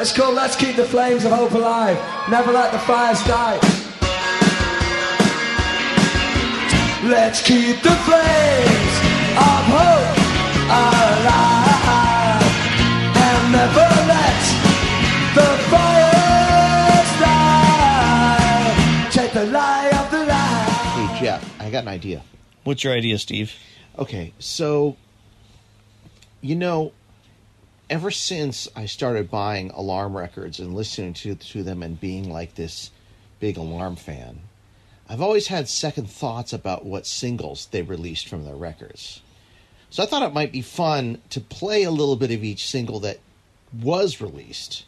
It's called Let's Keep the Flames of Hope Alive. Never let the fires die. Let's keep the flames of hope alive. And never let the fires die. Take the lie of the lie. Hey, Jeff, I got an idea. What's your idea, Steve? Okay, so, you know, ever since I started buying alarm records and listening to, to them and being like this big alarm fan, I've always had second thoughts about what singles they released from their records. So I thought it might be fun to play a little bit of each single that was released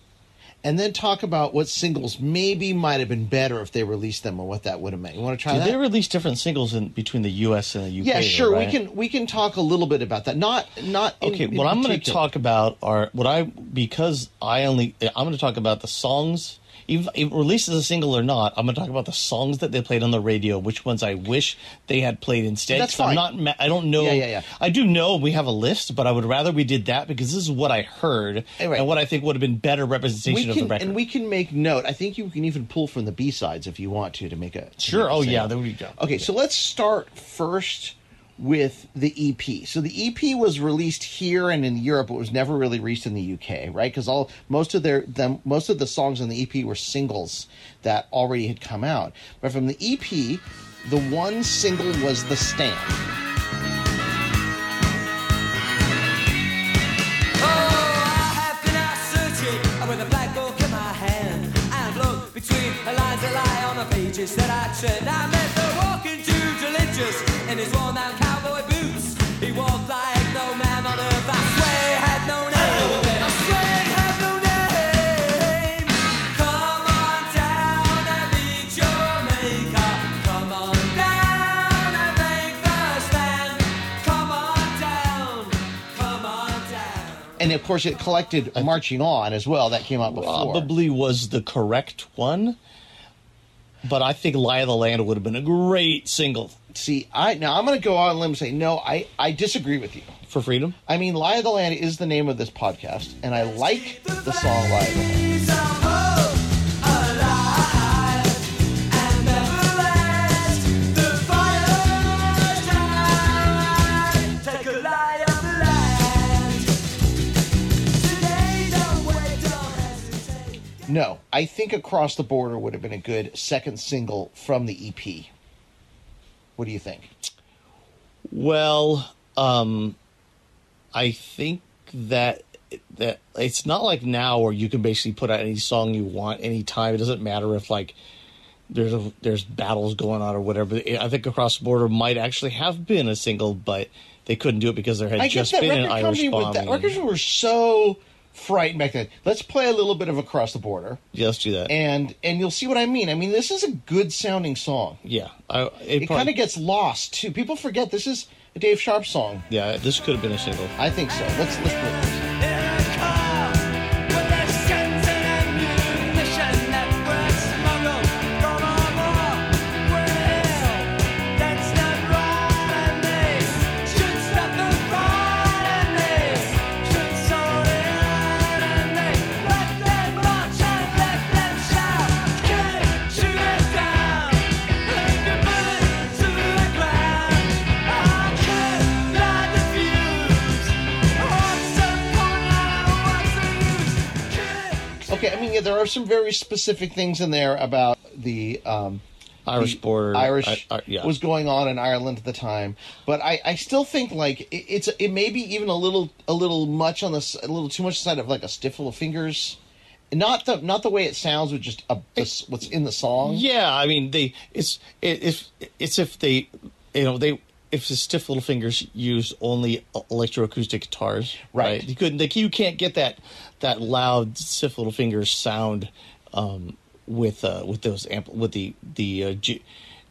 and then talk about what singles maybe might have been better if they released them or what that would have meant. You want to try Did that? they release different singles in between the U.S. and the U.K.? yeah, though, sure. right? We can we can talk a little bit about that. Not not Okay, in what I'm going to talk about are what I because I only I'm going to talk about the songs. Even if released as a single or not, I'm going to talk about the songs that they played on the radio. Which ones I wish they had played instead. That's 'cause I'm fine. not. I don't know. Yeah, yeah, yeah. I do know we have a list, but I would rather we did that because this is what I heard right. and what I think would have been better representation we of the record. and we can make note. I think you can even pull from the B sides if you want to to make a to Sure. make a Oh, yeah, there we go. Okay, so let's start first with the EP. So the EP was released here and in Europe. It was never really released in the UK, right? Because all most of their them most of the songs on the EP were singles that already had come out. But from the EP, the one single was "The Stand." Oh, that. I And of course, it collected "Marching On" as well. That came out before. probably was the correct one. But I think "Lie of the Land" would have been a great single See, I now I'm going to go on a limb and say no. I I disagree with you. for Freedom. I mean, Lie of the Land is the name of this podcast, and I like the song Lie of the Land. No, I think Across the Border would have been a good second single from the EP. What do you think? Well, um, I think that that it's not like now where you can basically put out any song you want anytime. It doesn't matter if like there's a, there's battles going on or whatever. I think Across the Border might actually have been a single, but they couldn't do it because there had I just been an Irish bombing. that records were so frightened back then. Let's play a little bit of Across the Border, yeah, let's do that. and and you'll see what I mean. I mean, this is a good sounding song. yeah, I, it, It probably- kind of gets lost too. People forget this is a Dave Sharp song. yeah. This could have been a single. I think so. Let's let's play this. Some very specific things in there about the um, Irish the border, Irish I- I- yeah. was going on in Ireland at the time, but I, I still think like it, it's it may be even a little a little much on the a little too much side of like a stiff little fingers, not the not the way it sounds with just a, just what's in the song. Yeah, I mean they it's it, if it's if they you know they if the stiff little fingers use only electroacoustic guitars, Right. You couldn't like you can't get that that loud stiff little fingers sound um, with uh, with those amp with the the uh, j-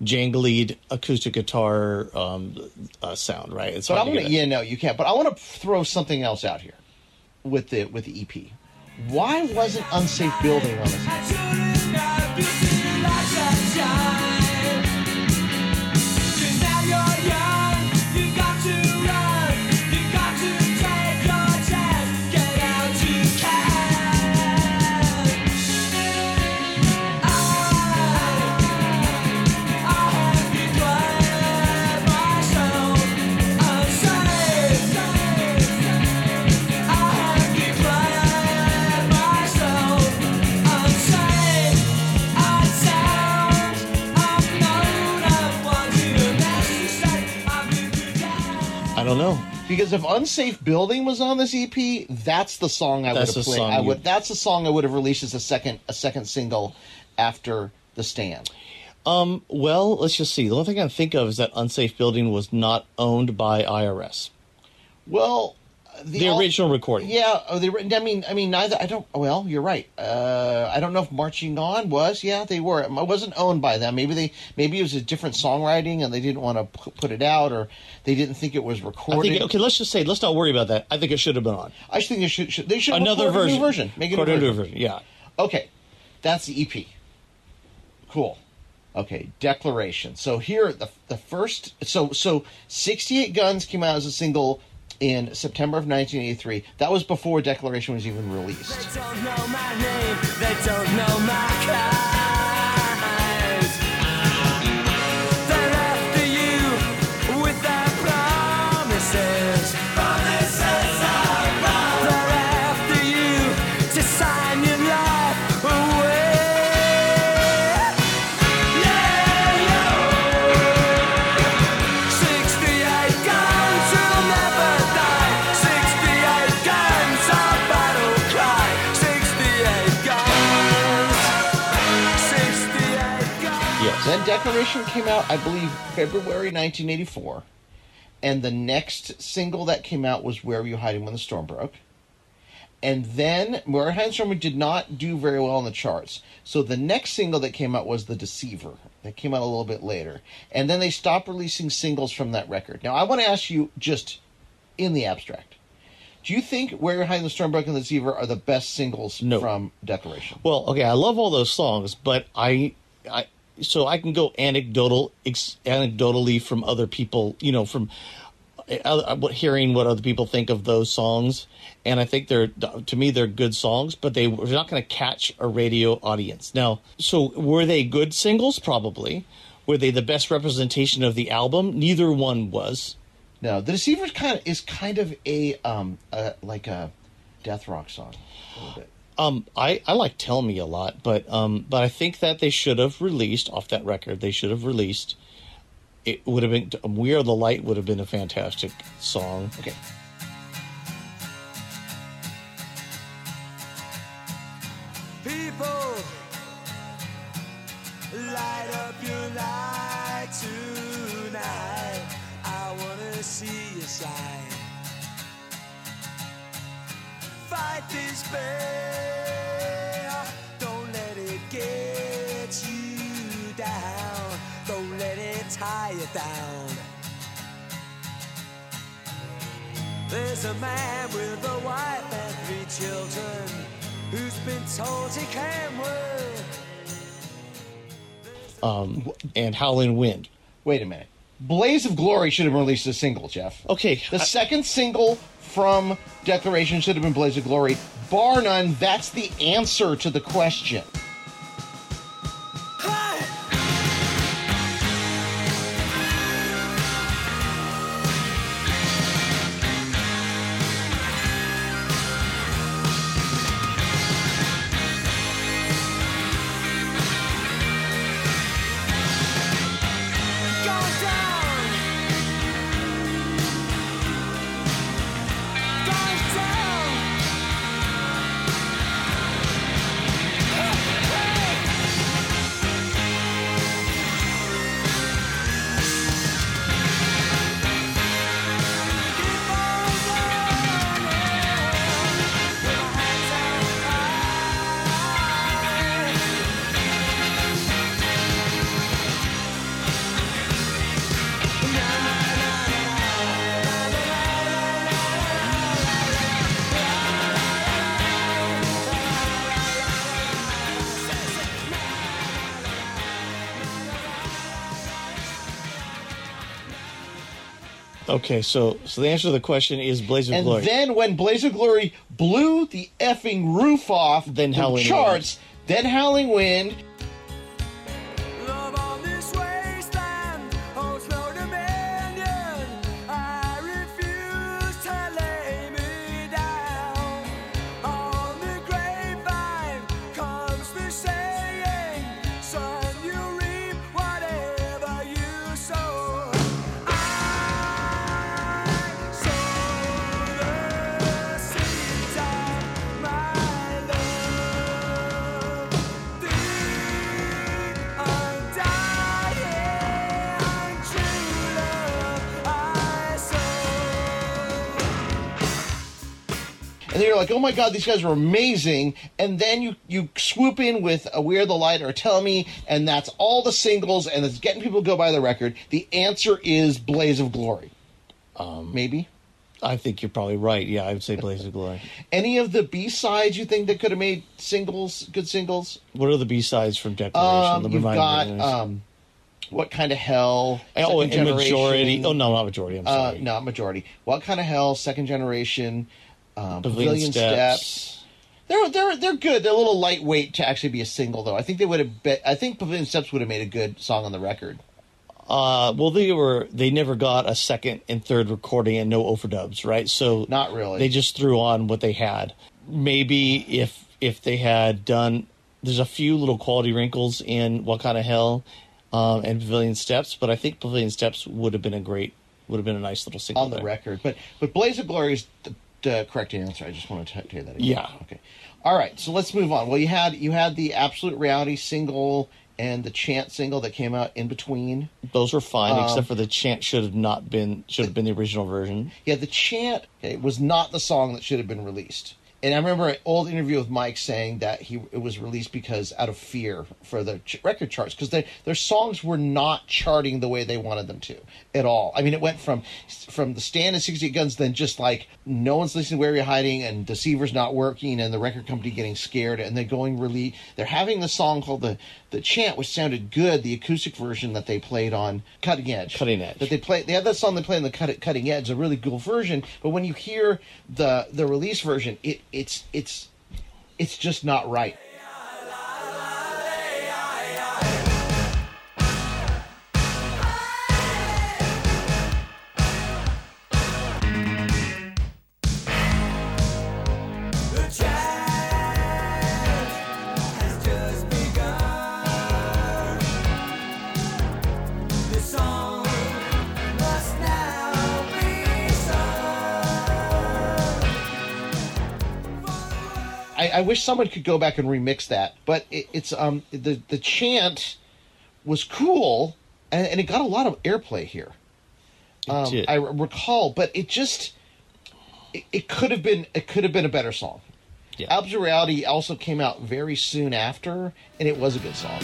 jangly acoustic guitar um, uh, sound, right? It's But I hard to want to yeah no you can't. But I want to throw something else out here with the with the EP. Why wasn't unsafe building on this? Because if Unsafe Building was on this EP, that's the song I would have played. song I would that's the song I would have released as a second a second single after The Stand. Um, well, let's just see. The only thing I can think of is that Unsafe Building was not owned by IRS. Well, The al- original recording. Yeah, oh, the I mean, I mean, neither. I don't. Well, you're right. Uh, I don't know if Marching On was. Yeah, they were. It wasn't owned by them. Maybe they. Maybe it was a different songwriting, and they didn't want to pu- put it out, or they didn't think it was I recorded. think okay. Let's just say let's not worry about that. I think it should have been on I think they should. should they should another version. new version. Make it a Record new new version. version. Yeah. Okay, that's the EP. Cool. Okay, Declaration. So here the the first so so 68 Guns came out as a single in September of 1983. That was before Declaration was even released. Yes. Then Declaration came out, I believe, February 1984. And the next single that came out was Where Were You Hiding When the Storm Broke? And then Where Were You Hiding When the Storm Broke did not do very well on the charts. So the next single that came out was The Deceiver. That came out a little bit later. And then they stopped releasing singles from that record. Now, I want to ask you just in the abstract. Do you think Where You're Hiding When the Storm Broke and The Deceiver are the best singles No. from Declaration? Well, okay, I love all those songs, but I, I, so I can go anecdotal, ex, anecdotally from other people, you know, from uh, what hearing what other people think of those songs, and I think they're to me they're good songs, but they were not going to catch a radio audience. Now, so were they good singles? Probably. Were they the best representation of the album? Neither one was. No, The Deceiver kind of is kind of a um uh, like a death rock song a little bit. Um, I, I like Tell Me a lot, but um, but I think that they should have released off that record. They should have released. It would have been "We Are the Light" would have been a fantastic song. Okay. People, light up your light tonight. I wanna see you shine. Fight this. Don't let it get you down. Don't let it tie you down. There's a man with a wife and three children who's been told he can't work. Um, and "Howling Wind." Wait a minute. Blaze of Glory should have released a single, Jeff. Okay, The I- second single from Declaration should have been Blaze of Glory. Bar none, that's the answer to the question. Okay. So so the answer to the question is "Blaze of And Glory." then when Blaze of Glory blew the effing roof off Then the Howling charts, then Howling Wind, like, oh my god, these guys are amazing, and then you you swoop in with a We Are the Light or Tell Me, and that's all the singles, and it's getting people to go buy the record. The answer is Blaze of Glory. Um, Maybe. I think you're probably right. Yeah, I would say Blaze of Glory. Any of the B sides you think that could have made singles, good singles? What are the B sides from Declaration? Um, you've got um, what kind of hell? oh, majority. Oh no, not majority. I'm Uh, sorry. not majority. What kind of hell? Second generation. Um, Pavilion Pavilion, Steps. steps. They're they're they're good. They're a little lightweight to actually be a single, though. I think they would have. Bet, I think Pavilion Steps would have made a good song on the record. Uh, well, they were they never got a second and third recording and no overdubs, right? So Not really. They just threw on what they had. Maybe if if they had done, there's a few little quality wrinkles in What Kind of Hell um, and Pavilion Steps, but I think Pavilion Steps would have been a great, would have been a nice little single on the there. record. But but Blaze of Glory is the, the correct answer. I just want to tell you that. Again. Yeah. Okay. All right. So let's move on. Well, you had you had the Absolute Reality single and the Chant single that came out in between. Those were fine, Um, except for the chant should have not been should have been the original version. Yeah, the chant okay, was not the song that should have been released. And I remember an old interview with Mike saying that he it was released because out of fear for the ch- record charts because their their songs were not charting the way they wanted them to at all. I mean, it went from from the stand and 68 guns, then just like no one's listening, where you're hiding, and Deceiver's not working, and the record company getting scared, and they're going really. They're having the song called the the chant, which sounded good, the acoustic version that they played on Cutting Edge. Cutting Edge. That they play they had that song they play on the cut, cutting edge a really cool version but when you hear the the release version it it's it's it's just not right I, I wish someone could go back and remix that but it, it's um the the chant was cool and, and it got a lot of airplay here um, did. I r- recall but it just it, it could have been it could have been a better song Yeah. Absolute Reality also came out very soon after and it was a good song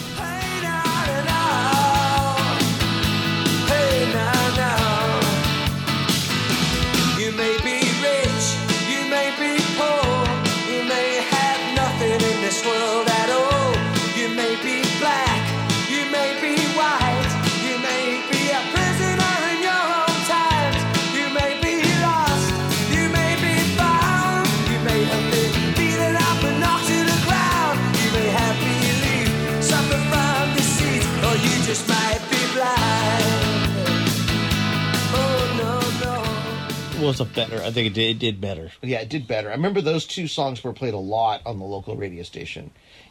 was a better. I think it did, it did better. Yeah, it did better. I remember those two songs were played a lot on the local radio station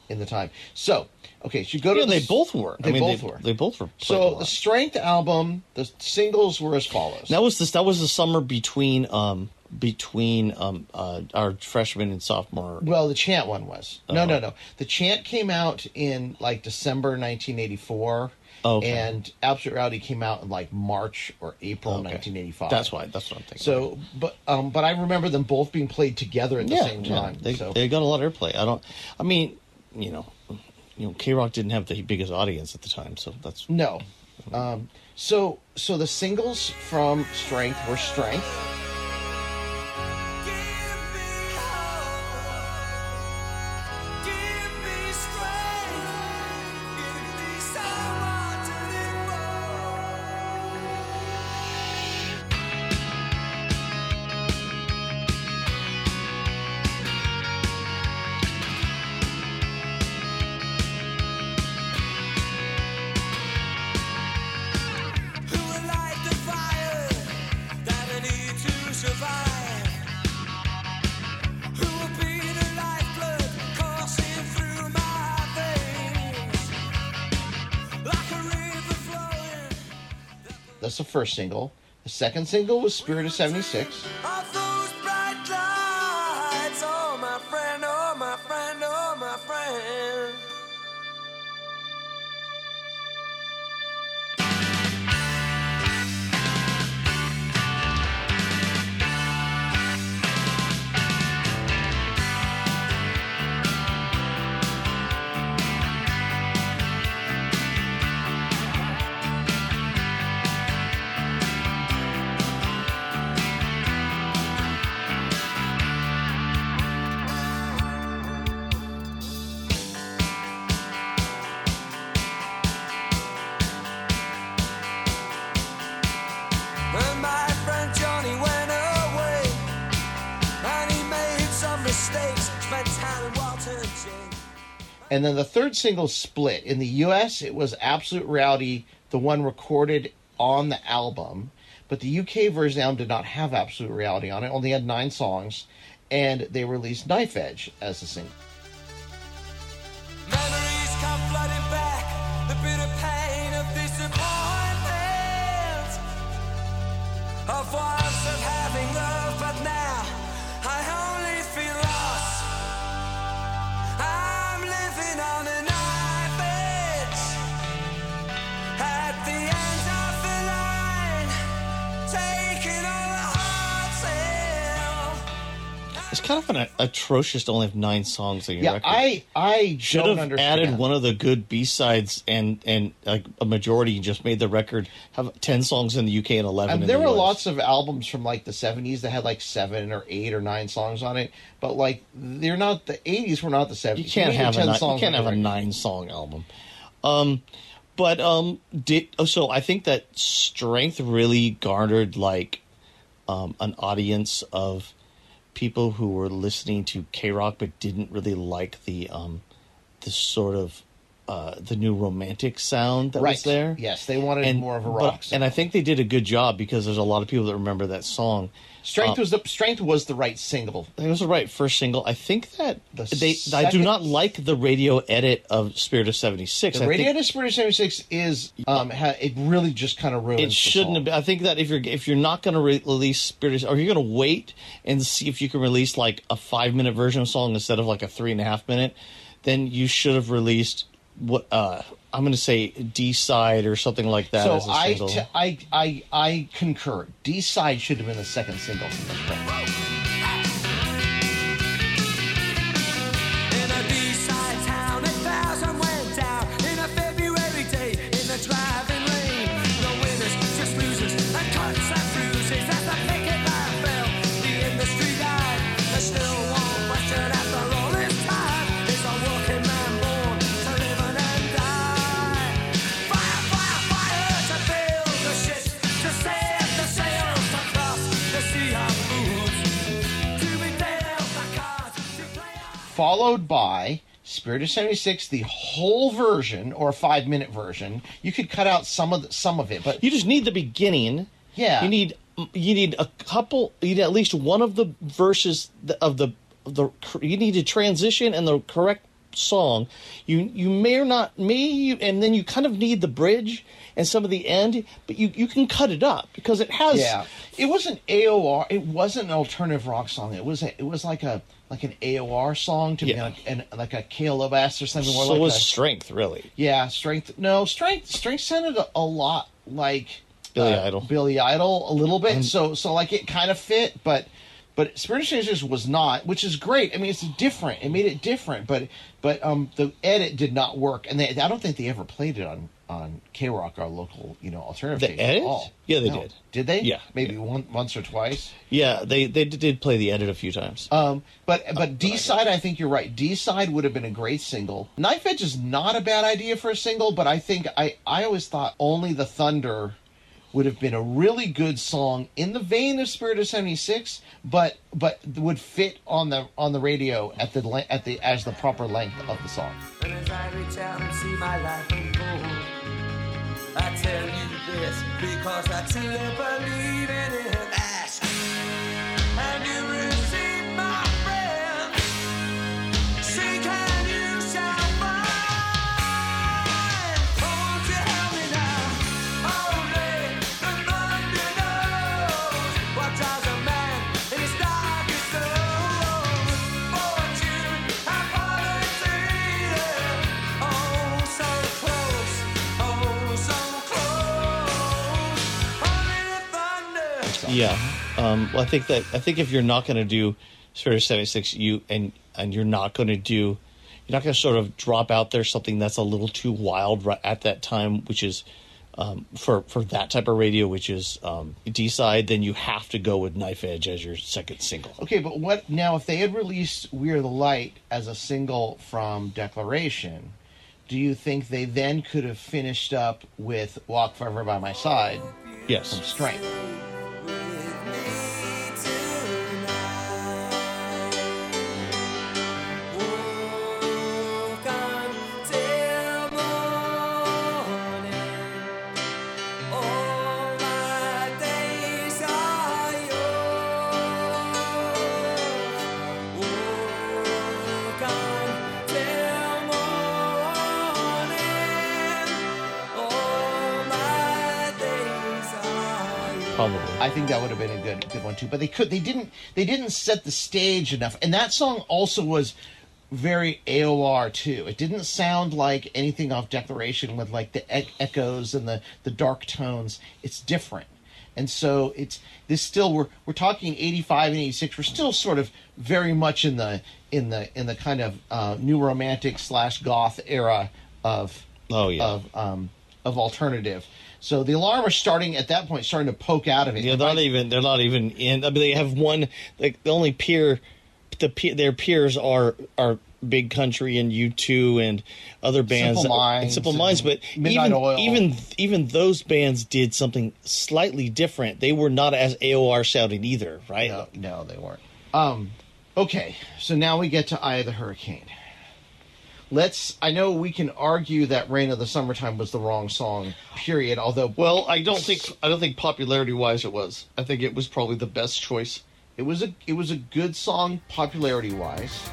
in the time. So, okay, so you go to Yeah, the they both were. They I mean, both they, were. They both were. so the Strength album, the singles were as follows. that was this. That was the summer between um between um uh our freshman and sophomore. well, the Chant one was. No, Oh. no, no. The Chant came out in like December 1984. Oh, okay. And Absolute Reality came out in like March or April Okay. 1985. That's why. That's what I'm thinking. So, but um, but I remember them both being played together at the yeah, same yeah, time. they so. they got a lot of airplay. I don't. I mean, you know, you know, K Rock didn't have the biggest audience at the time, so that's No. Um, so so the singles from Strength were Strength. That's the first single. The second single was Spirit of 76. And then the third single split. In the US, it was Absolute Reality, the one recorded on the album. But the UK version the did not have Absolute Reality on it, only had nine songs. And they released Knife Edge as a single. It's kind of an atrocious to only have nine songs on your Yeah, record. I I should don't have understand. added one of the good B sides and and like a majority just made the record have ten songs in the UK and eleven. And there the were US. lots of albums from like the 70s that had like seven or eight or nine songs on it, but like they're not the 80s were not the 70s. You can't have a 10 nine, you can't have a nine song album. Um, but um, did oh, so I think that Strength really garnered like um, an audience of people who were listening to K rock but didn't really like the um, the sort of uh, the new romantic sound that right was there. Yes, they wanted and more of a but- rock. and I think they did a good job because there's a lot of people that remember that song. Strength uh, was the Strength was the right single. It was the right first single. I think that The they. I do not like the radio edit of Spirit of '76. The I Radio think to Spirit of 76 is um ha, it really just kind of ruins. it shouldn't have. Been, I think that if you're if you're not going to re- release Spirit, of, or you're going to wait and see if you can release like a five minute version of a song instead of like a three and a half minute, then you should have released what uh I'm going to say Deeside or something like that So as a I, single. t- I I I concur. Deeside should have been the second single from the Strength. Followed by Spirit of 76, the whole version or a five minute version. You could cut out some of the, some of it, but You just need the beginning. Yeah. You need you need a couple. You need at least one of the verses of the of the. You need to transition and the correct song. You you may or not may you, and then you kind of need the bridge and some of the end, but you you can cut it up because it has. yeah, it was an AOR. It wasn't an alternative rock song. It was a, it was like a like an AOR song to Yeah. like an like a KLOS or something. More So like was a, strength really. yeah, strength. No, strength. Strength sounded a, a lot like Billy uh, Idol. Billy Idol a little bit. so so like it kind of fit, but but Spirit of Strangers was not, which is great. I mean, it's different. It made it different, but but um the edit did not work, and they I don't think they ever played it on on K Rock, our local you know alternative The station at edit? all. Yeah, they No. did. Did they? Yeah, maybe yeah. one once or twice. Yeah, they they did play the edit a few times. Um, but but Deeside, I think you're right. Deeside would have been a great single. Knife Edge is not a bad idea for a single, but I think I I always thought Only the Thunder would have been a really good song in the vein of Spirit of '76, but but would fit on the on the radio at the at the as the proper length of the song. Tell you this because I truly believe in it. Yeah. Um, well, I think that I think if you're not going to do Spirit of '76, you and and you're not going to do, you're not going to sort of drop out there something that's a little too wild right at that time, which is um, for for that type of radio, which is um, Deeside. Then you have to go with Knife Edge as your second single. Okay, but what now if they had released We're the Light as a single from Declaration? Do you think they then could have finished up with Walk Forever by My Side Yes. from Yes. Strength? I think that would have been a good good one too. But they could they didn't they didn't set the stage enough. And that song also was very AOR too. It didn't sound like anything off Declaration with like the e- echoes and the the dark tones. It's different. And so it's this still we're we're talking 85 and 86 we're still sort of very much in the in the in the kind of uh, new romantic slash goth era of Oh, yeah. of um of alternative. So the alarm are starting at that point starting to poke out of it. Yeah, they're not even. They're not even in. I mean, they have one. Like the only peer, the pe- their peers are are Big Country and U two and other bands. Simple Minds and Simple Minds, but Midnight even Oil. even even those bands did something slightly different. They were not as AOR sounding either, right? No, no, they weren't. Um, okay, so now we get to Eye of the Hurricane. Let's. I know we can argue that "Rain of the Summertime" was the wrong song. Period. Although Well, I don't think I don't think popularity wise it was. I think it was probably the best choice. it was a it was a good song popularity wise.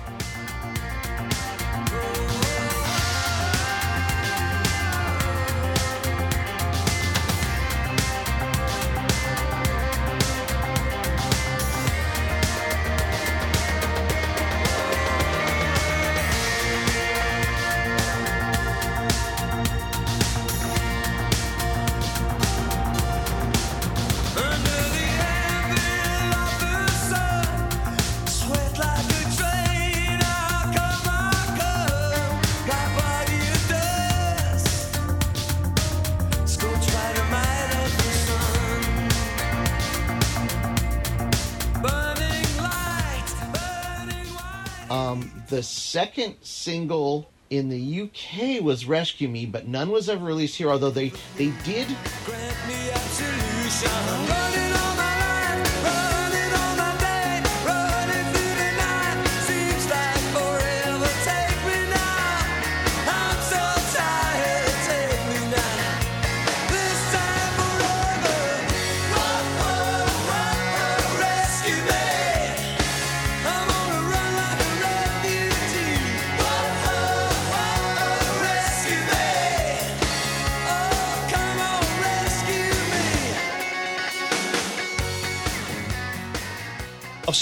Second single in the UK was "Rescue Me," but none was ever released here. Although they they did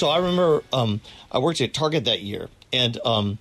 so I remember um, I worked at Target that year, and um,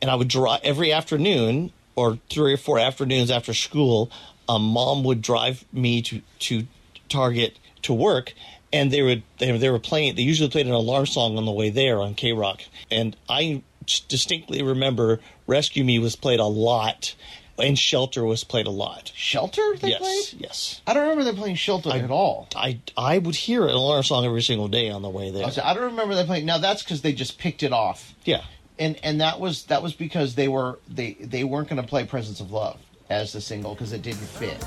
and I would drive every afternoon or three or four afternoons after school. Um, Mom would drive me to to Target to work, and they would they, they were playing. They usually played an alarm song on the way there on K Rock, and I distinctly remember "Rescue Me" was played a lot, and "Shelter" was played a lot. "Shelter." They yes, played. yes. I don't remember them playing "Shelter" at all. I I would hear an alarm song every single day on the way there. I I don't remember them playing. Now that's because they just picked it off. Yeah. and and that was that was because they were they they weren't going to play "Presence of Love" as the single because it didn't fit.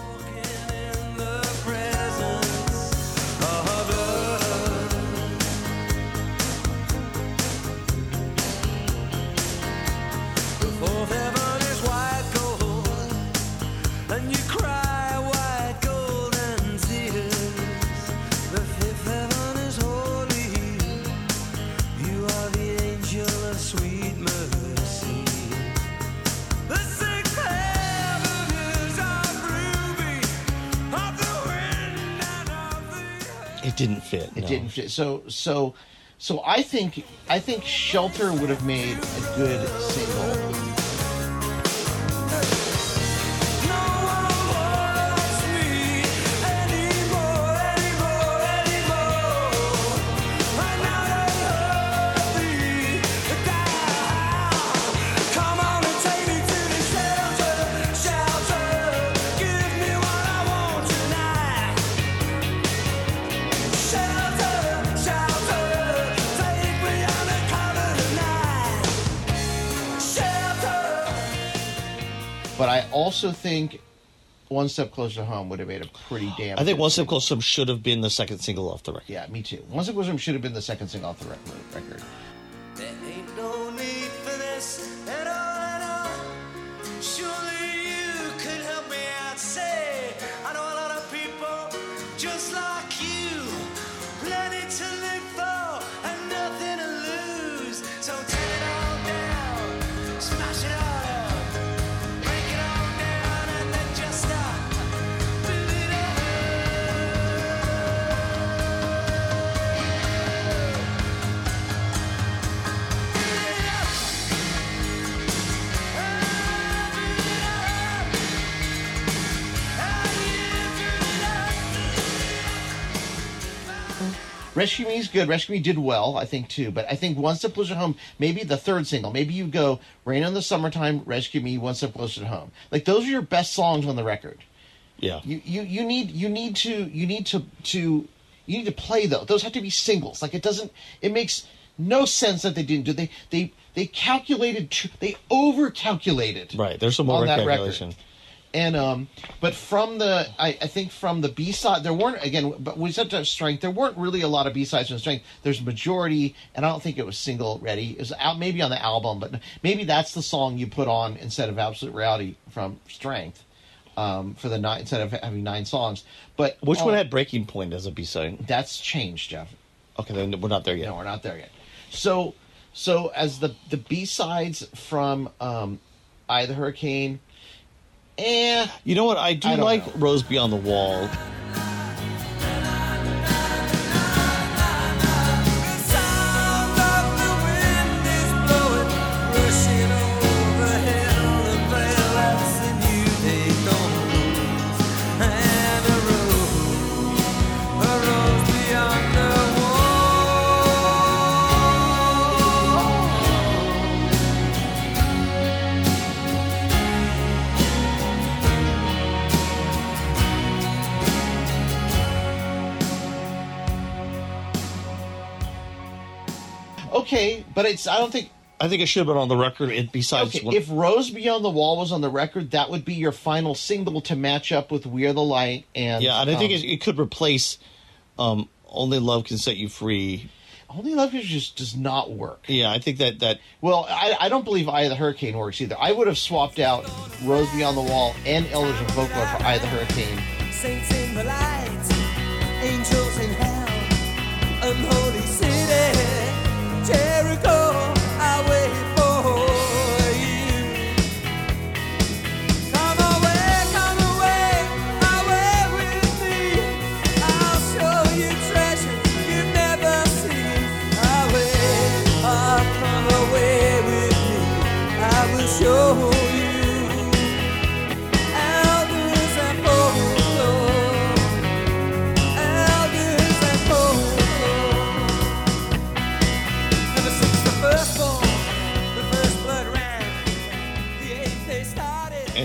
Didn't fit. It no. didn't fit. So so so I think I think "Shelter" would have made a good single. I also think "One Step Closer to Home" would have made a pretty damn. I think One Step Closer should have been the second single off the record. Yeah, me too. One Step Closer to Home should have been the second single off the record. Rescue Me is good. Rescue Me did well, I think too. But I think One Step Closer Home, maybe the third single. Maybe you go Rain in the Summertime, Rescue Me, One Step Closer to Home. Like those are your best songs on the record. Yeah. You you you need you need to you need to to you need to play those. Those have to be singles. Like it doesn't. It makes no sense that they didn't do. They they they calculated. They over calculated. Right. There's some more on that record. And um, but from the I, I think from the B side there weren't again, but we said to strength there weren't really a lot of B sides from strength. There's majority, and I don't think it was single ready. It was out maybe on the album, but maybe that's the song you put on instead of Absolute Reality from Strength. Um, for the nine instead of having nine songs, but Which uh, one had Breaking Point as a B side? that's changed, Jeff. Okay, then we're not there yet. No, we're not there yet. So, so as the the B sides from um, "Eye the Hurricane," eh, You know what? I do I like know. Rose Beyond the Wall. Okay, but it's I don't think I think it should have been on the record. It besides okay, one- if "Rose Beyond the Wall" was on the record, that would be your final single to match up with "We Are the Light" and yeah, and I think um, it, it could replace um, "Only Love Can Set You Free." "Only Love You" just does not work. Yeah, I think that that Well, I, I don't believe "Eye of the Hurricane" works either. I would have swapped out "Rose Beyond the Wall" and "Elders and Folklore" for "Eye of the Hurricane."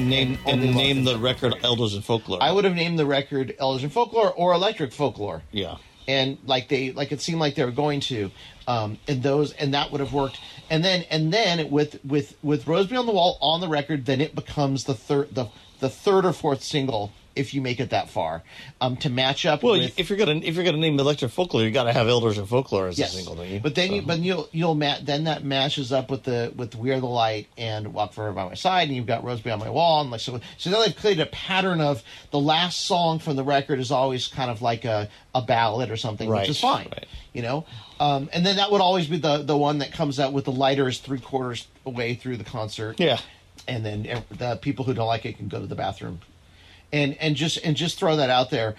And name Only and name the record "Elders and Folklore." I would have named the record "Elders and Folklore" or "Electric Folklore." yeah, and like they like it seemed like they were going to um and those and that would have worked and then and then with with with rose beyond the wall on the record then it becomes the third the the third or fourth single if you make it that far um to match up well, with if you're gonna if you're gonna name the Electric Folklore, you got to have "Elders and Folklore" as yes. a single, don't you? but then you but you'll you'll ma- then that matches up with the with we are the light and walk forever by my side and you've got rose on my wall and like so so now they've created a pattern of the last song from the record is always kind of like a a ballad or something Right, which is fine right. you know? Um, and then that would always be the the one that comes out with the lighters three quarters away through the concert. Yeah, and then the people who don't like it can go to the bathroom and and just and just throw that out there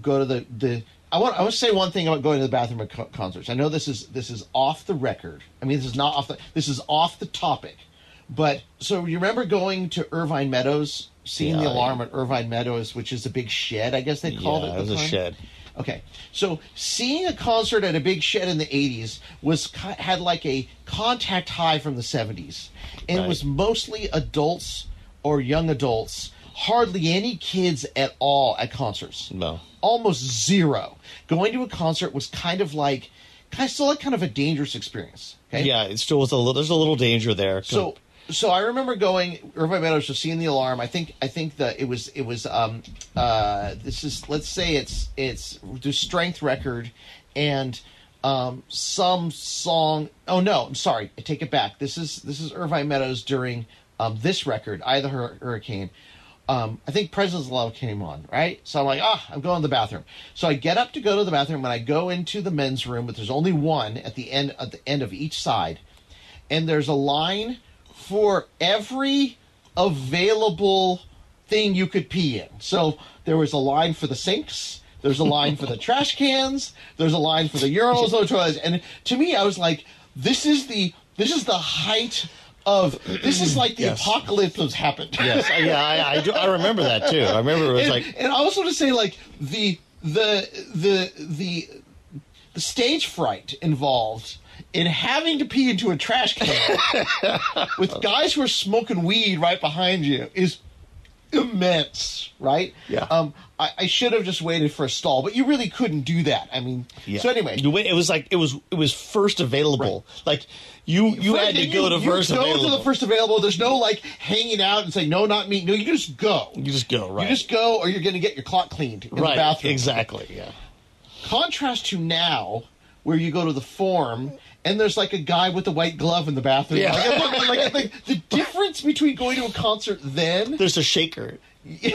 go to the the I want I want to say one thing about going to the bathroom at co- concerts. I know this is this is off the record. I mean, this is not off the this is off the topic. But so you remember going to Irvine Meadows, seeing the Yeah, alarm at Irvine Meadows, which is a big shed, I guess they called yeah, it. it the was a time? shed. Okay, so seeing a concert at a big shed in the '80s was had like a contact high from the '70s, and it was mostly adults or young adults, hardly any kids at all at concerts. No. almost zero. Going to a concert was kind of like, kind of still like kind of a dangerous experience. Okay, Yeah, it still was a little. There's a little danger there. so so I remember going Irvine Meadows to seeing the alarm. I think I think that it was it was um uh this is let's say it's it's the strength record and um some song oh no I'm sorry I take it back this is this is Irvine Meadows during um this record I the Hur- Hurricane um, I think Presence of Love came on, right? So I'm like, ah, I'm going to the bathroom. So I get up to go to the bathroom, and I go into the men's room, but there's only one at the end at the end of each side, and there's a line for every available thing you could pee in. So there was a line for the sinks. There's a line for the trash cans. There's a line for the urinals, no toilets. And to me, I was like, this is the this is the height of this is like the Yes. apocalypse has happened. yes, yeah, I, I do. I remember that too. I remember it was and, like and I also to say like the the the the the stage fright involved in having to pee into a trash can with guys who are smoking weed right behind you is immense, right? Yeah. Um, I, I should have just waited for a stall, but you really couldn't do that. I mean, Yeah. so anyway, it was like it was it was first available. Like you you had to you- go to you first go available. to the first available. There's no like hanging out and saying no, not me. No, you just go. you just go right. You just go, or you're going to get your clock cleaned in right. the bathroom. Exactly. Yeah. Contrast to now, where you go to the form and there's like a guy with a white glove in the bathroom. Yeah. Like, like, I think the difference between going to a concert then. There's a shaker. yeah,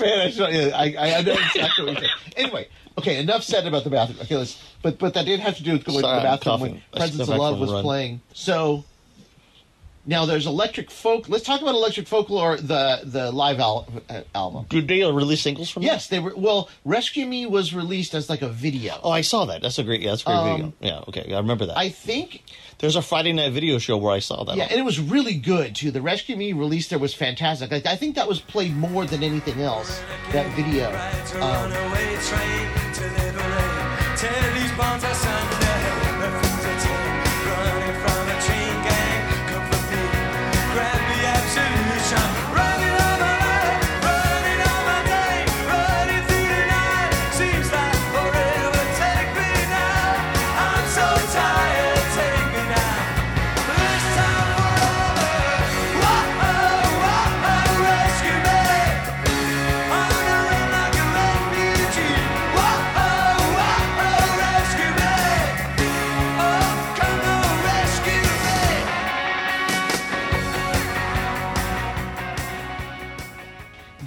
man, I, yeah, I I know exactly what you're saying. Anyway, okay, enough said about the bathroom. Okay, let's. But but that did have to do with going Sorry, to the I'm bathroom when. I should Presence go of back Love was run. playing. So now there's Electric Folk. Let's talk about Electric Folklore, the the live al- uh, album. Did they release singles from? Yes, they were. Well, Rescue Me was released as like a video. Oh, I saw that. That's a great. Yeah, that's a great Um, video. Yeah. Okay, I remember that. I think There's a Friday night video show where I saw that. Yeah, and it was really good too. The Rescue Me release there was fantastic. Like, I think that was played more than anything else. That video. Um,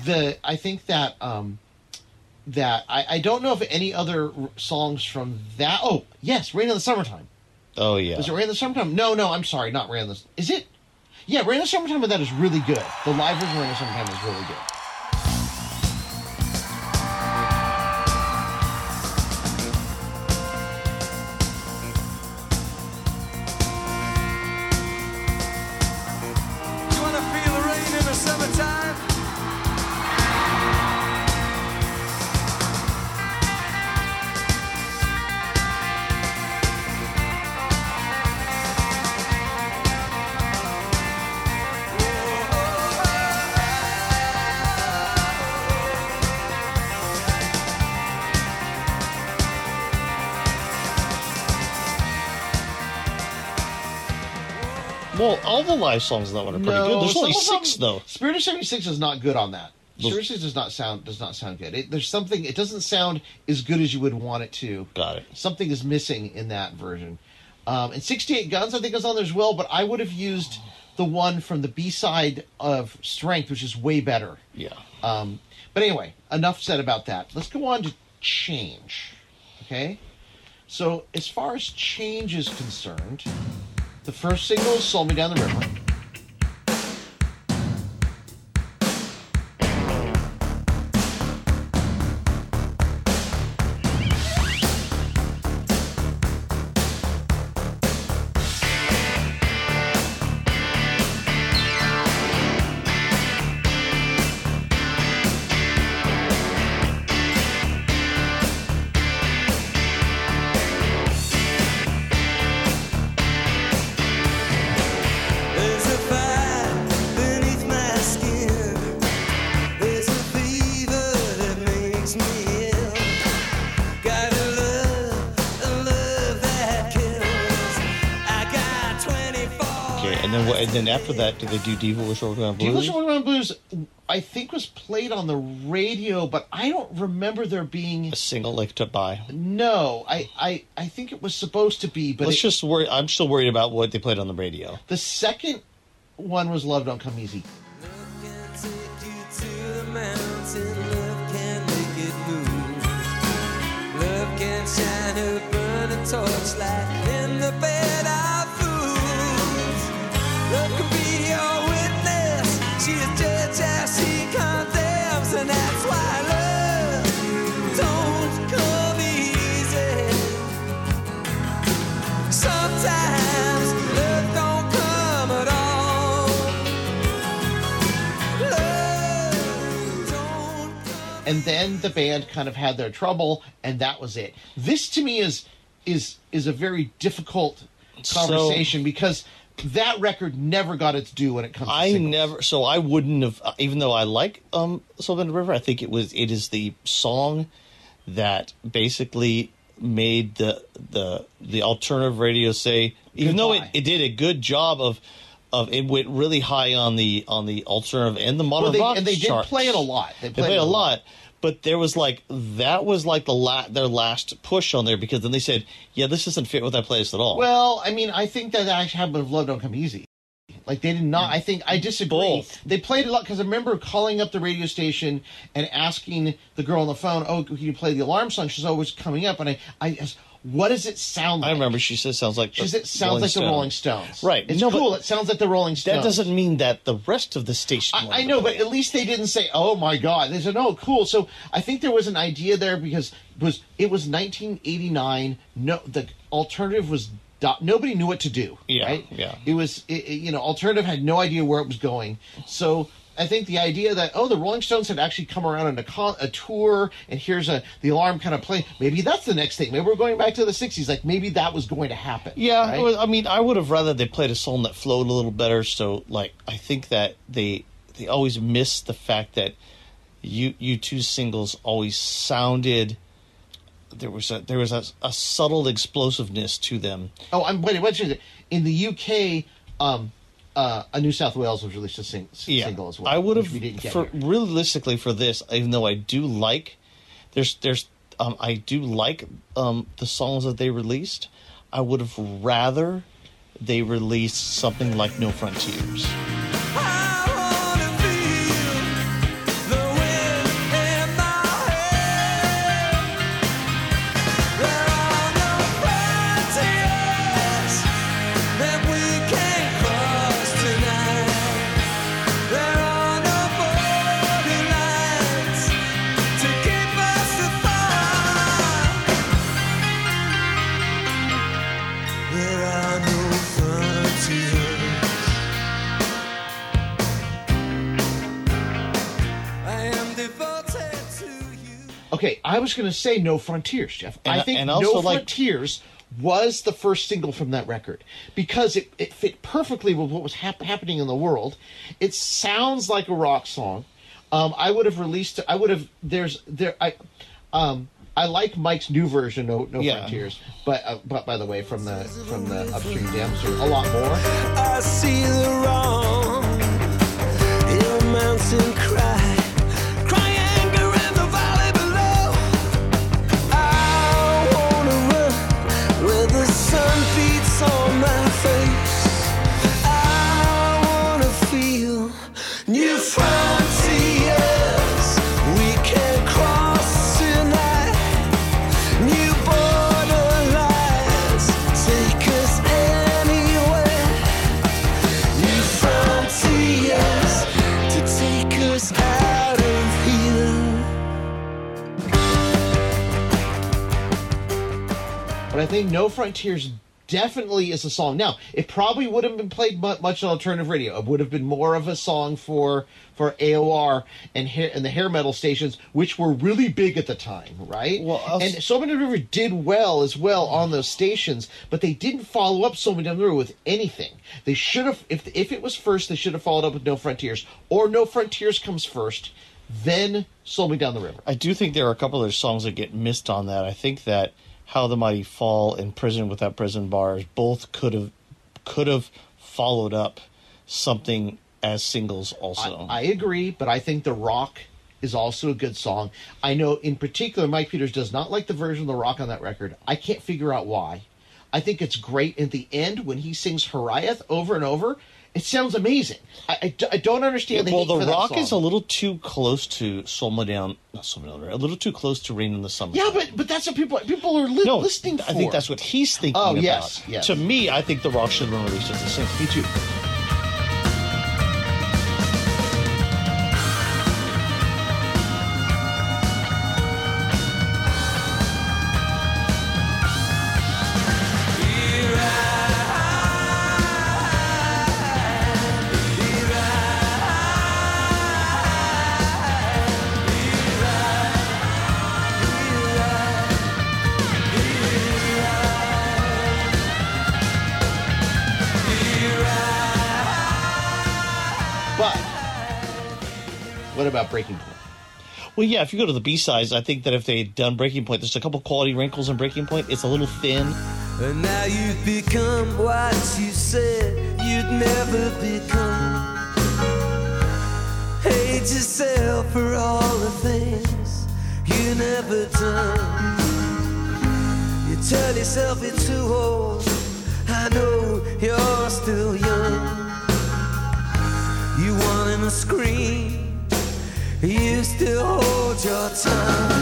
the I think that um, that I, I don't know if any other r- songs from that. Oh yes, Rain in the Summertime. Oh yeah. Is it Rain in the Summertime? No, no, I'm sorry, not Rain in the. Is it? Yeah, Rain in the Summertime of that is really good. The live version of Rain in the Summertime is really good. Live songs on that one are pretty good. There's only six them- though. Spirit of '76 is not good on that. Those- Spirit of '76 does not sound does not sound good. It, there's something. It doesn't sound as good as you would want it to. Got it. Something is missing in that version. Um, and 68 Guns, I think, is on there as well. But I would have used the one from the B side of Strength, which is way better. Yeah. Um, but anyway, enough said about that. Let's go on to change. Okay? So, as far as change is concerned, the first single is Sold Me Down the River. Then? And after that, did they do Diva Wish Over Blues? Divas Walking Around Blues, I think, was played on the radio, but I don't remember there being. A single like to buy. No, I, I, I think it was supposed to be, but Let's it- just worry. I'm still worried about what they played on the radio. the second one was Love Don't Come Easy. Love can take you to and then the band kind of had their trouble, and that was it. This to me is is is a very difficult conversation because that record never got its due when it comes. to I never, so I wouldn't have, even though I like um Soul River, I think it was, it is the song that basically made the the the alternative radio say, even though it, it did a good job of of it went really high on the on the alternative and the modern Well, they, rock and they did charts. play it a lot. They They played, played it a lot. But there was like that was like the la- their last push on there because then they said, "Yeah, this doesn't fit with that place at all." Well, I mean, I think that actually happened with Love Don't Come Easy. Like they did not. I think I disagree. Both. They played a lot because I remember calling up the radio station and asking the girl on the phone, "Oh, can you play the alarm song?" She's always coming up, and I, I asked, "What does it sound like?" I remember she says sounds like She says it sounds Rolling like the Rolling Stones. Right. It's No, cool. It sounds like the Rolling Stones. That doesn't mean that the rest of the station. I, I know, but at least they didn't say, "Oh my God." They said, "Oh, cool." So I think there was an idea there because it was it was 1989. No, the alternative was nobody knew what to do. Yeah, right. yeah. It was it, it- you know alternative had no idea where it was going. So. I think the idea that oh the Rolling Stones had actually come around on a, con- a tour and here's a the alarm kind of playing maybe that's the next thing maybe we're going back to the 60s like maybe that was going to happen Yeah, right? well, I mean, I would have rather they played a song that flowed a little better. So, like, I think that they they always miss the fact that you you two singles always sounded there was a there was a, a subtle explosiveness to them. Oh, I'm wait. What's your, in the UK? Um, uh, a New South Wales was released a sing, Yeah, single as well. I would have we for realistically for this, even though I do like there's there's um, I do like um, the songs that they released. I would have rather they released something like No Frontiers. I was going to say No Frontiers, Jeff. And- I think and also, No like- Frontiers was the first single from that record because it, it fit perfectly with what was hap- happening in the world. It sounds like a rock song. Um, I would have released. I would have. There's there. I. Um, I like Mike's new version, No, no Yeah. Frontiers, but uh, but by the way, from the from the upstream dams, a lot more. I see the wrong in a mountain cry, cry new frontiers But I think No Frontiers definitely is a song. Now, it probably would have been played much on alternative radio. It would have been more of a song for for AOR and hair, and the hair metal stations, which were really big at the time, right? Well, and s- So Many River did well as well on those stations, but they didn't follow up Sold Me Down the River with anything. They should have, if if it was first, they should have followed up with No Frontiers, or No Frontiers comes first, then Sold Me Down the River. I do think there are a couple of songs that get missed on that. I think that How the Mighty Fall and Prison Without Prison Bars both could have could have followed up something as singles also. I, I agree, but I think The Rock is also a good song. I know in particular Mike Peters does not like the version of The Rock on that record. I can't figure out why. I think it's great at the end when he sings Hariath over and over. It sounds amazing. I I don't understand the well, The Rock is a little too close to Soul Down, not Soul Down, a little too close to Rain in the Summer. Yeah, but but that's what people people are li- no, listening for. I think that's what he's thinking Oh, about. yes, yes. To me, I think The Rock should have been released as a single. Me too. Breaking Point? Well, yeah, if you go to the B sides, I think that if they had done Breaking Point, there's a couple quality wrinkles in Breaking Point. It's a little thin. And now you've become what you said you'd never become. Hate yourself for all the things you never done. You tell yourself you're too old. I know you're still young. You want to scream. You still hold your tongue.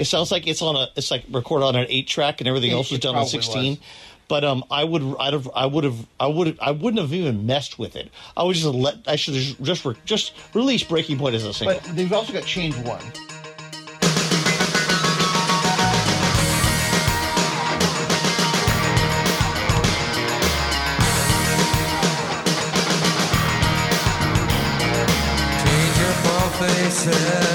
It sounds like it's on a it's like recorded on an eight track and everything It- else was done on sixteen. was. But um, I would I'd have I would have I would I wouldn't have even messed with it. I would just let I should have just re- just release Breaking Point as a single. But they've also got Change One. Changing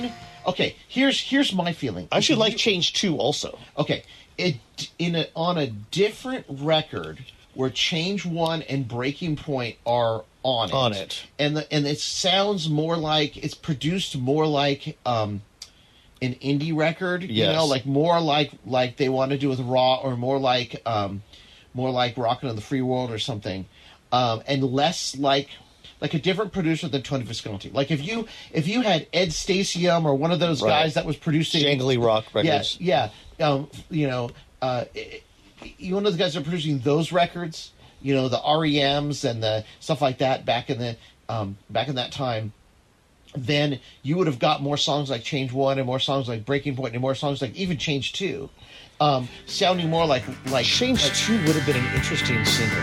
One. Okay, here's here's my feeling. I should like Change Two also. Okay, it in a, on a different record where Change One and Breaking Point are on it. On it. and the and it sounds more like it's produced more like um an indie record. yes. You know, like more like like they want to do with Raw, or more like um more like Rockin' on the Free World or something, um, and less like. Like a different producer than Tony Visconti. Like if you if you had Ed Stasium or one of those Right. guys that was producing Jangly rock records. yeah, yeah. Um, you know, uh, you one of the guys that are producing those records. You know, the REMs and the stuff like that back in the um, back in that time. Then you would have got more songs like Change One and more songs like Breaking Point and more songs like even Change Two, um, sounding more like like Change like- Two would have been an interesting single.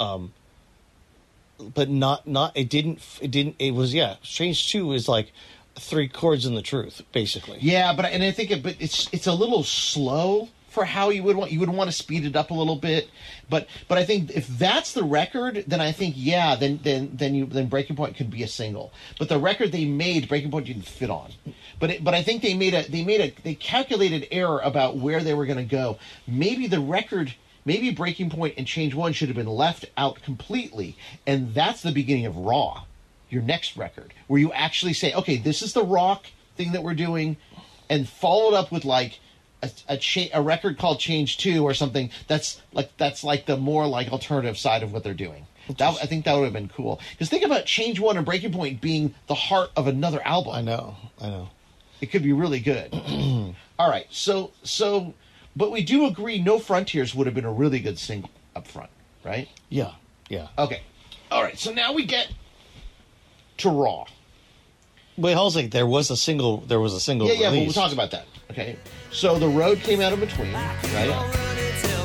um but not not it didn't it didn't it was yeah Strange 2 is like three chords in the truth basically Yeah, but and I think it, but it's it's a little slow for how you would want you would want to speed it up a little bit. But but I think if that's the record, then I think yeah, then then then you then Breaking Point could be a single. But the record they made, Breaking Point didn't fit on. But it, but I think they made a they made a they calculated error about where they were going to go. Maybe the record. Maybe Breaking Point and Change One should have been left out completely, and that's the beginning of Raw your next record where you actually say okay this is the rock thing that we're doing and followed up with like a a, cha- a record called change 2 or something that's like that's like the more like alternative side of what they're doing. That, i think that would have been cool. Because think about change 1 and breaking point being the heart of another album. I know. I know. It could be really good. All right. So so but we do agree no frontiers would have been a really good single up front right yeah yeah okay all right so now we get to raw wait hold on there was a single there was a single Yeah, yeah, but we'll talk about that. Okay. So the road came out in between, right?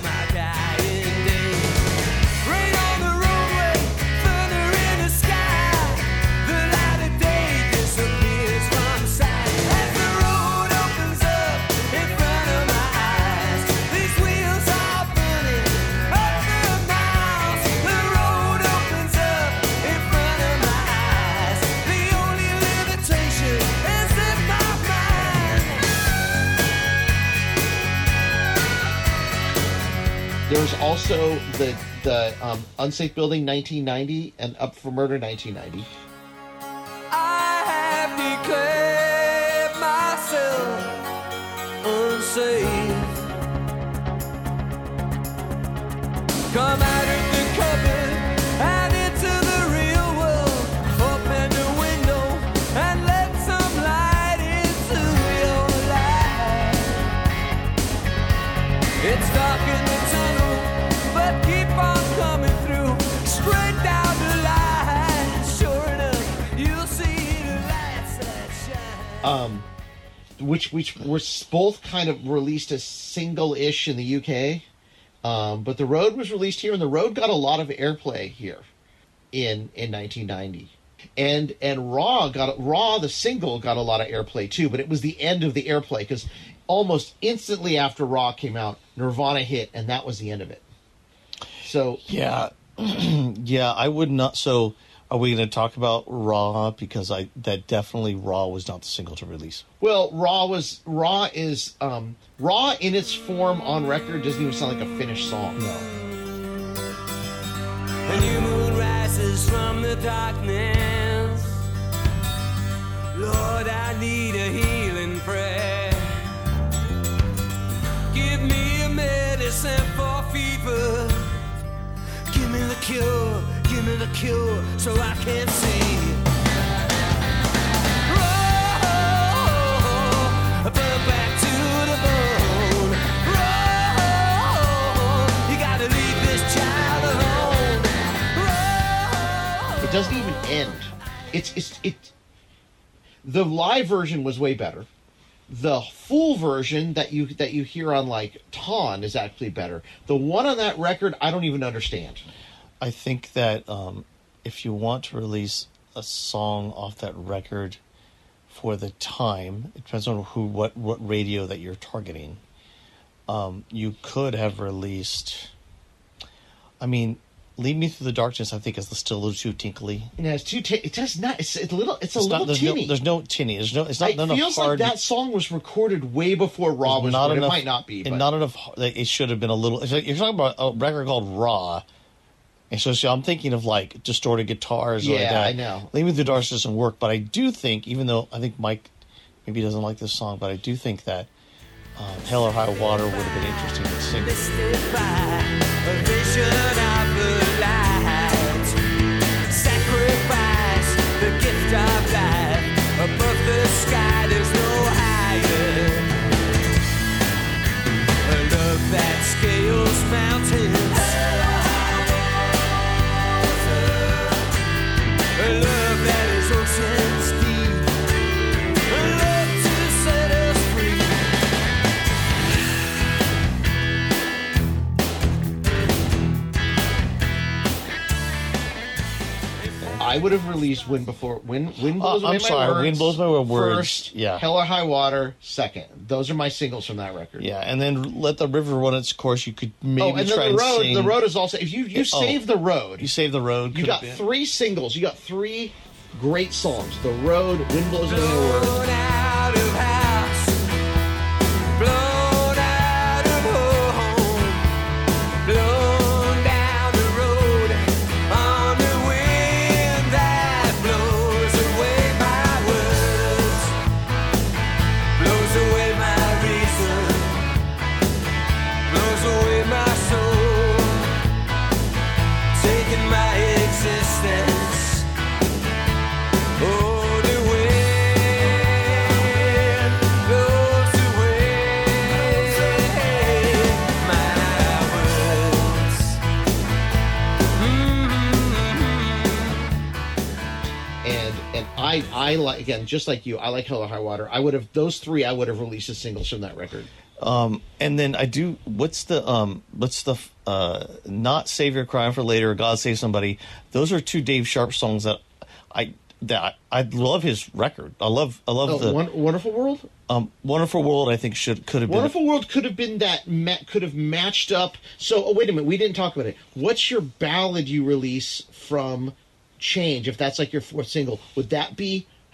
Also the the um, unsafe building 1990 and up for murder 1990. I have declared myself unsafe. Come out which which were both kind of released as single-ish in the UK. Um, but the road was released here, and the road got a lot of airplay here in in 1990. And and Raw got Raw the single got a lot of airplay too, but it was the end of the airplay because almost instantly after Raw came out, Nirvana hit, and that was the end of it. So Yeah, yeah. I would not. So, are we going to talk about Raw because I that definitely Raw was not the single to release. Well, Raw was Raw is um, Raw in its form on record doesn't even sound like a finished song. No. A new moon rises from the darkness. Lord, I need a healing prayer. Give me a medicine for fever. Give me the cure, cure so I can see. It doesn't even end. It's it's it. The live version was way better. The full version that you that you hear on like Ton is actually better. The one on that record, I don't even understand. I think that um, if you want to release a song off that record for the time, it depends on who, what, what radio that you're targeting. Um, you could have released. I mean, "Lead Me Through the Darkness." I think is still a little too tinkly. And it's too. T- it does not. It's, it's a little. It's a little not, there's tinny. no, there's no tinny. There's no. It's not it enough feels hard. like that song was recorded way before Raw was. not recorded. enough. it might not be, but not enough. Like, it should have been a little. It's like, you're talking about a record called Raw, and so, so I'm thinking of like distorted guitars. or like Yeah, that. I know. Leave Me the Dark doesn't work, but I do think, even though I think Mike maybe doesn't like this song, but I do think that um, Hell or High Water would have been interesting to sing. I would have released "Wind Before Wind." Wind blows Uh, away I'm my sorry, words. Wind Blows My Words, First, yeah. Hell or High Water. Second. Those are my singles from that record. Yeah, and then let the river run its course. You could maybe Oh, and try the and road. The road is also. If you you Oh. save the road, You save the road. you got three singles. You got three great songs. The road, Wind blows away my words. Like again just like you. I like Hell or High Water. I would have those three. I would have released as singles from that record. Um, and then I do. What's the um? What's the uh? Not save your crime for later. or God save somebody. Those are two Dave Sharp songs that I that I, I love his record. I love I love Oh, the Won- Wonderful World. um Wonderful World. I think should could have been. Wonderful World could have been that ma- could have matched up. So oh wait a minute, we didn't talk about it. What's your ballad you release from Change? If that's like your fourth single, would that be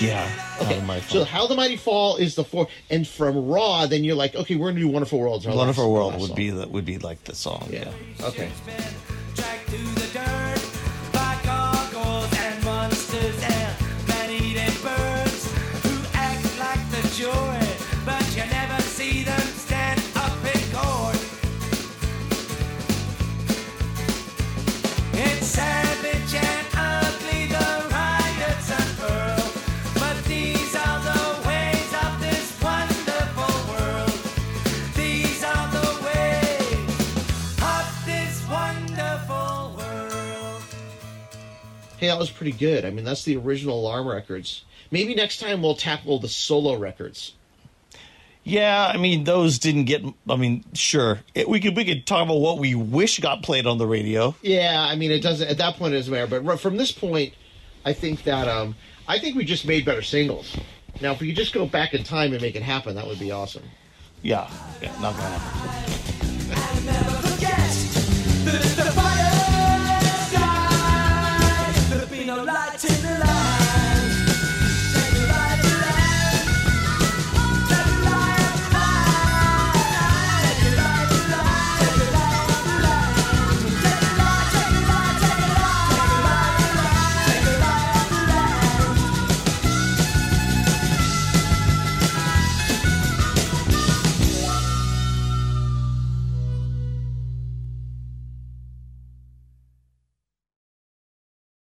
Yeah. Okay, Not my so how the mighty fall is the four, and from Raw, then you're like, okay, we're gonna do Wonderful Worlds. Wonderful last- World last would song. be the, would be like the song. yeah. Okay, hey, that was pretty good. I mean, that's the original Alarm Records. Maybe next time we'll tackle the solo records. Yeah, I mean those didn't get. I mean, sure, it, we could we could talk about what we wish got played on the radio. Yeah, I mean, it doesn't at that point it doesn't matter. But from this point, I think that um, I think we just made better singles. Now, if we could just go back in time and make it happen, that would be awesome. Yeah, yeah, not gonna happen. Never